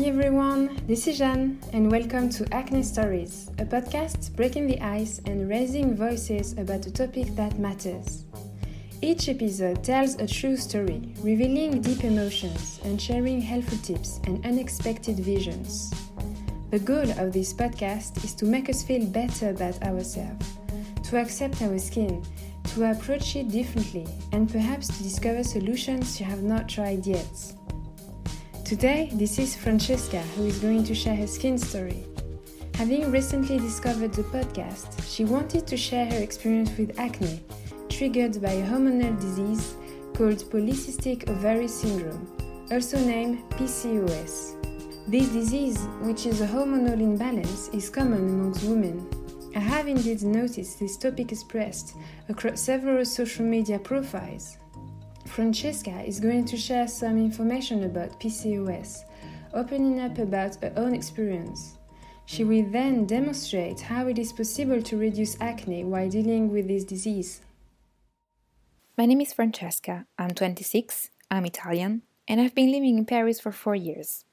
Hi everyone, this is Jeanne, and welcome to Acne Stories, a podcast breaking the ice and raising voices about a topic that matters. Each episode tells a true story, revealing deep emotions and sharing helpful tips and unexpected visions. The goal of this podcast is to make us feel better about ourselves, to accept our skin, to approach it differently, and perhaps to discover solutions you have not tried yet. Today, this is Francesca who is going to share her skin story. Having recently discovered the podcast, she wanted to share her experience with acne, triggered by a hormonal disease called polycystic ovary syndrome, also named PCOS. This disease, which is a hormonal imbalance, is common amongst women. I have indeed noticed this topic expressed across several social media profiles, Francesca is going to share some information about PCOS, opening up about her own experience. She will then demonstrate how it is possible to reduce acne while dealing with this disease. My name is Francesca. I'm 26, I'm Italian, and I've been living in Paris for four years.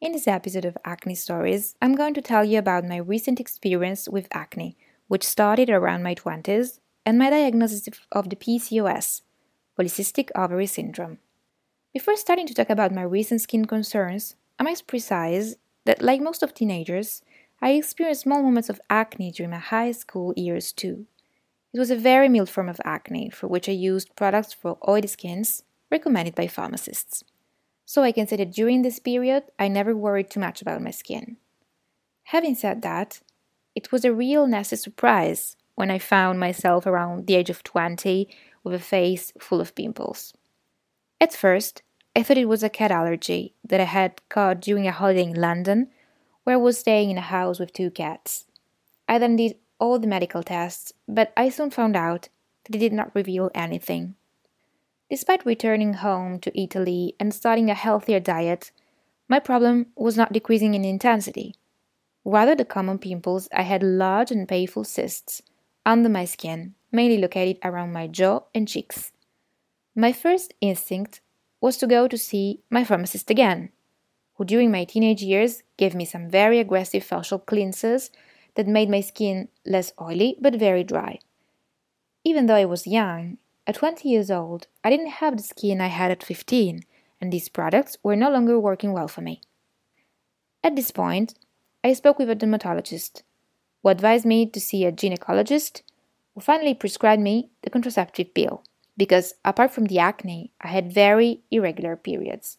In this episode of Acne Stories, I'm going to tell you about my recent experience with acne, which started around my 20s, and my diagnosis of the PCOS, polycystic ovary syndrome. Before starting to talk about my recent skin concerns, I must precise that, like most of teenagers, I experienced small moments of acne during my high school years too. It was a very mild form of acne for which I used products for oily skins recommended by pharmacists. So I can say that during this period, I never worried too much about my skin. Having said that, it was a real nasty surprise when I found myself around the age of 20 with a face full of pimples. At first, I thought it was a cat allergy that I had caught during a holiday in London, where I was staying in a house with two cats. I then did all the medical tests, but I soon found out that it did not reveal anything. Despite returning home to Italy and starting a healthier diet, my problem was not decreasing in intensity. Rather, the common pimples, I had large and painful cysts under my skin mainly located around my jaw and cheeks. My first instinct was to go to see my pharmacist again, who during my teenage years gave me some very aggressive facial cleansers that made my skin less oily but very dry. Even though I was young, at 20 years old, I didn't have the skin I had at 15, and these products were no longer working well for me. At this point, I spoke with a dermatologist, who advised me to see a gynecologist who finally prescribed me the contraceptive pill because, apart from the acne, I had very irregular periods.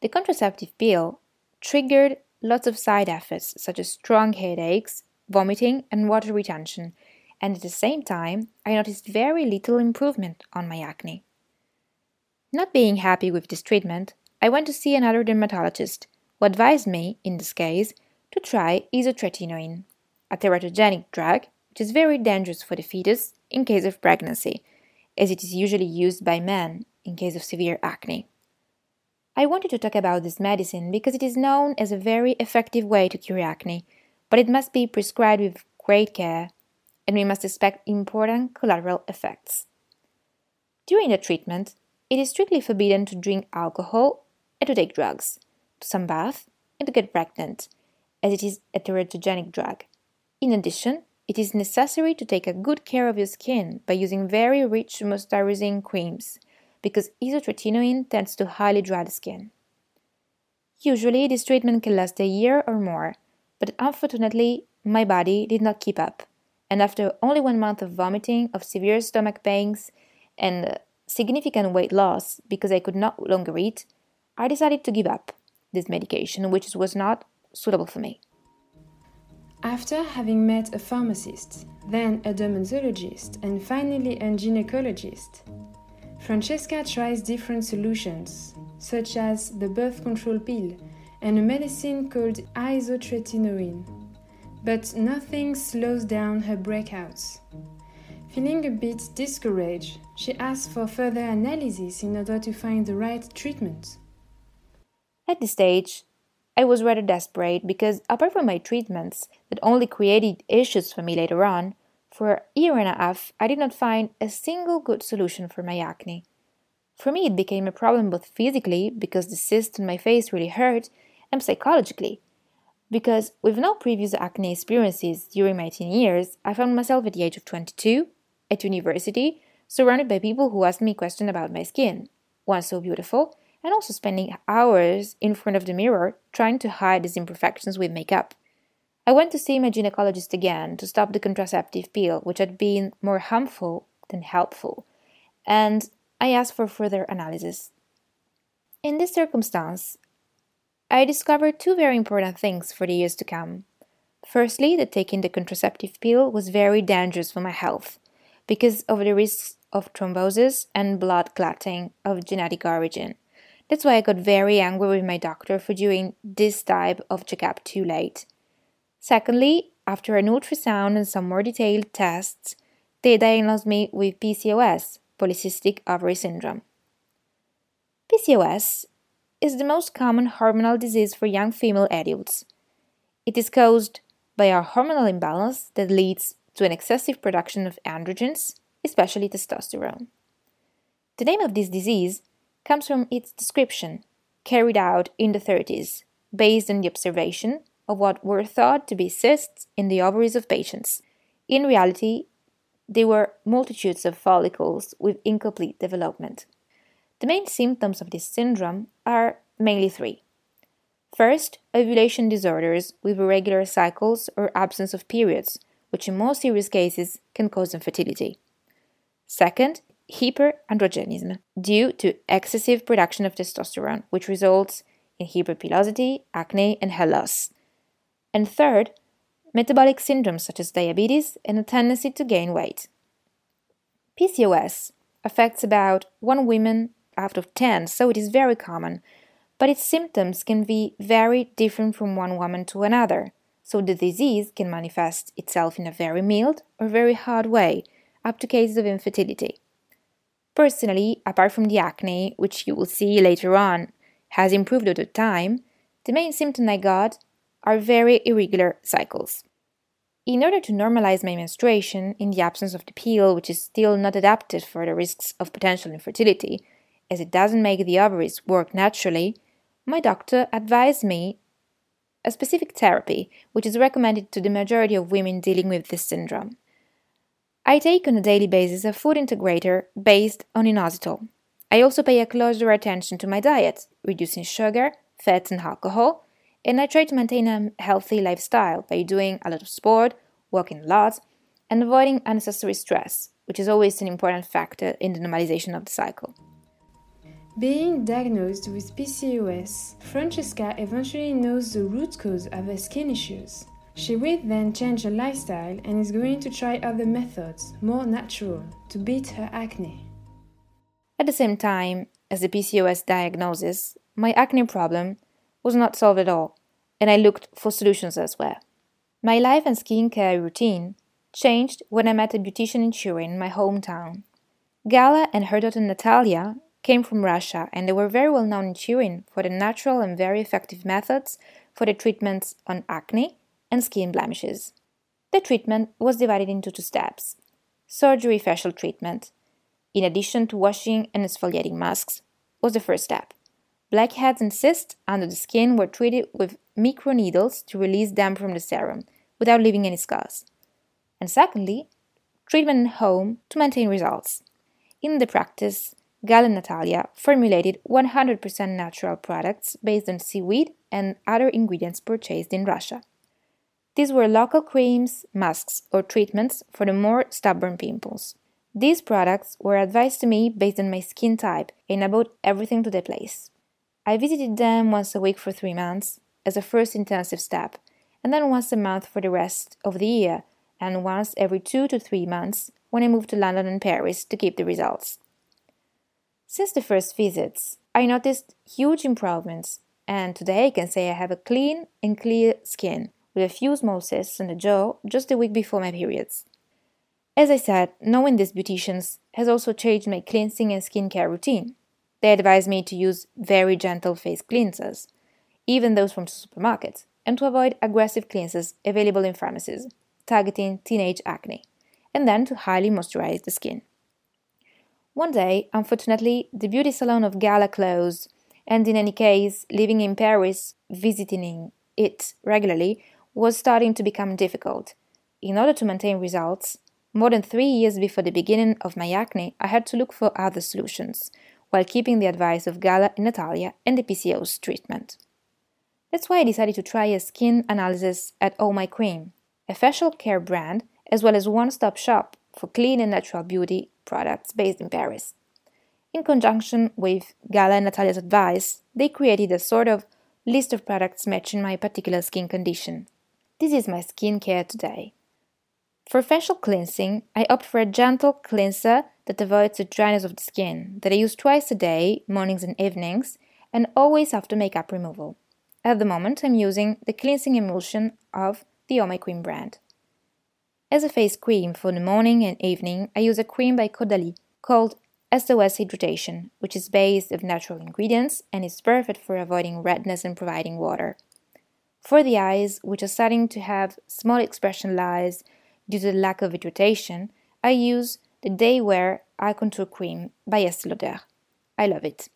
The contraceptive pill triggered lots of side effects such as strong headaches, vomiting, and water retention, and at the same time, I noticed very little improvement on my acne. Not being happy with this treatment, I went to see another dermatologist who advised me, in this case, to try isotretinoin, a teratogenic drug which is very dangerous for the fetus in case of pregnancy, as it is usually used by men in case of severe acne. I wanted to talk about this medicine because it is known as a very effective way to cure acne, but it must be prescribed with great care, and we must expect important collateral effects. During the treatment, it is strictly forbidden to drink alcohol and to take drugs, to sunbath, and to get pregnant, as it is a teratogenic drug. In addition, it is necessary to take a good care of your skin by using very rich moisturizing creams because isotretinoin tends to highly dry the skin. Usually, this treatment can last a year or more, but unfortunately, my body did not keep up, and after only one month of vomiting, of severe stomach pains, and significant weight loss because I could not longer eat, I decided to give up this medication, which was not suitable for me. After having met a pharmacist, then a dermatologist, and finally a gynecologist, Francesca tries different solutions, such as the birth control pill and a medicine called isotretinoin. But nothing slows down her breakouts. Feeling a bit discouraged, she asks for further analysis in order to find the right treatment. At this stage, I was rather desperate because, apart from my treatments that only created issues for me later on, for a year and a half I did not find a single good solution for my acne. For me, it became a problem both physically, because the cyst on my face really hurt, and psychologically. Because with no previous acne experiences during my teen years, I found myself at the age of 22, at university, surrounded by people who asked me questions about my skin, one so beautiful, and also spending hours in front of the mirror trying to hide these imperfections with makeup. I went to see my gynecologist again to stop the contraceptive pill, which had been more harmful than helpful, and I asked for further analysis. In this circumstance, I discovered two very important things for the years to come. Firstly, that taking the contraceptive pill was very dangerous for my health because of the risks of thrombosis and blood clotting of genetic origin. That's why I got very angry with my doctor for doing this type of checkup too late. Secondly, after an ultrasound and some more detailed tests, they diagnosed me with PCOS, polycystic ovary syndrome. PCOS is the most common hormonal disease for young female adults. It is caused by a hormonal imbalance that leads to an excessive production of androgens, especially testosterone. The name of this disease comes from its description, carried out in the 30s, based on the observation of what were thought to be cysts in the ovaries of patients. In reality, they were multitudes of follicles with incomplete development. The main symptoms of this syndrome are mainly three. First, ovulation disorders with irregular cycles or absence of periods, which in most serious cases can cause infertility. Second, hyperandrogenism due to excessive production of testosterone, which results in hyperpilosity, acne, and hair loss. And third, metabolic syndromes such as diabetes and a tendency to gain weight. PCOS affects about one woman out of 10, so it is very common, but its symptoms can be very different from one woman to another, so the disease can manifest itself in a very mild or very hard way, up to cases of infertility. Personally, apart from the acne, which you will see later on has improved over time, the main symptom I got are very irregular cycles. In order to normalize my menstruation in the absence of the pill, which is still not adapted for the risks of potential infertility, as it doesn't make the ovaries work naturally, my doctor advised me a specific therapy which is recommended to the majority of women dealing with this syndrome. I take on a daily basis a food integrator based on inositol. I also pay a closer attention to my diet, reducing sugar, fats, and alcohol, and I try to maintain a healthy lifestyle by doing a lot of sport, working a lot, and avoiding unnecessary stress, which is always an important factor in the normalization of the cycle. Being diagnosed with PCOS, Francesca eventually knows the root cause of her skin issues. She will then change her lifestyle and is going to try other methods, more natural, to beat her acne. At the same time as the PCOS diagnosis, my acne problem was not solved at all, and I looked for solutions elsewhere. My life and skincare routine changed when I met a beautician in Turin, my hometown. Gala and her daughter Natalia came from Russia and they were very well known in Turin for the natural and very effective methods for the treatments on acne and skin blemishes. The treatment was divided into two steps surgery facial treatment, in addition to washing and exfoliating masks, was the first step. Blackheads and cysts under the skin were treated with microneedles to release them from the serum without leaving any scars. And secondly, treatment at home to maintain results. In the practice, Gala and Natalia formulated 100% natural products based on seaweed and other ingredients purchased in Russia. These were local creams, masks, or treatments for the more stubborn pimples. These products were advised to me based on my skin type and about everything to the place. I visited them once a week for three months as a first intensive step, and then once a month for the rest of the year, and once every two to three months when I moved to London and Paris to keep the results. Since the first visits, I noticed huge improvements, and today I can say I have a clean and clear skin with a few small cysts on the jaw just a week before my periods. As I said, knowing these beauticians has also changed my cleansing and skincare routine. They advise me to use very gentle face cleansers, even those from supermarkets, and to avoid aggressive cleansers available in pharmacies, targeting teenage acne, and then to highly moisturize the skin. One day, unfortunately, the beauty salon of Gala closed, and in any case, living in Paris, visiting it regularly, was starting to become difficult. In order to maintain results, more than three years before the beginning of my acne, I had to look for other solutions, while keeping the advice of Gala and Natalia and the PCOS treatment. That's why I decided to try a skin analysis at Oh My Cream, a facial care brand, as well as one stop shop for clean and natural beauty products based in Paris. In conjunction with Gala and Natalia's advice, they created a sort of list of products matching my particular skin condition. This is my skincare today. For facial cleansing, I opt for a gentle cleanser that avoids the dryness of the skin, that I use twice a day, mornings and evenings, and always after makeup removal. At the moment, I'm using the cleansing emulsion of the My Cream brand. As a face cream for the morning and evening, I use a cream by Caudalie called SOS Hydration, which is based of natural ingredients and is perfect for avoiding redness and providing water. For the eyes, which are starting to have small expression lines due to the lack of hydration, I use the Day Wear Eye Contour Cream by Estée Lauder. I love it.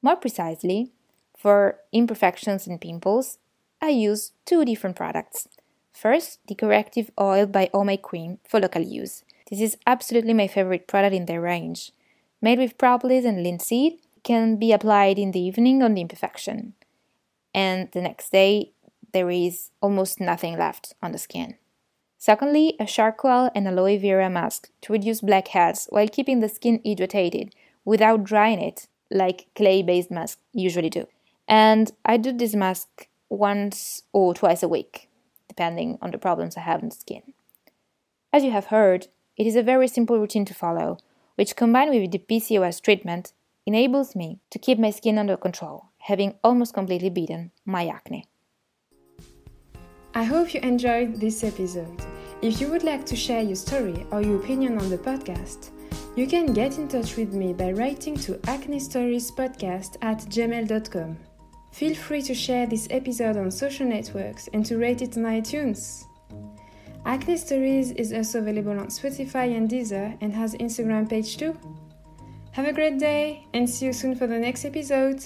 More precisely, for imperfections and pimples, I use two different products. First, the corrective oil by My Cream for local use. This is absolutely my favorite product in their range. Made with propolis and linseed, it can be applied in the evening on the imperfection. And the next day, there is almost nothing left on the skin. Secondly, a charcoal and aloe vera mask to reduce blackheads while keeping the skin hydrated without drying it, like clay based masks usually do. And I do this mask once or twice a week depending on the problems I have in the skin. As you have heard, it is a very simple routine to follow, which combined with the PCOS treatment enables me to keep my skin under control, having almost completely beaten my acne. I hope you enjoyed this episode. If you would like to share your story or your opinion on the podcast, you can get in touch with me by writing to acne stories podcast at gmail.com. Feel free to share this episode on social networks and to rate it on iTunes. Acne Stories is also available on Spotify and Deezer and has Instagram page too. Have a great day and see you soon for the next episode.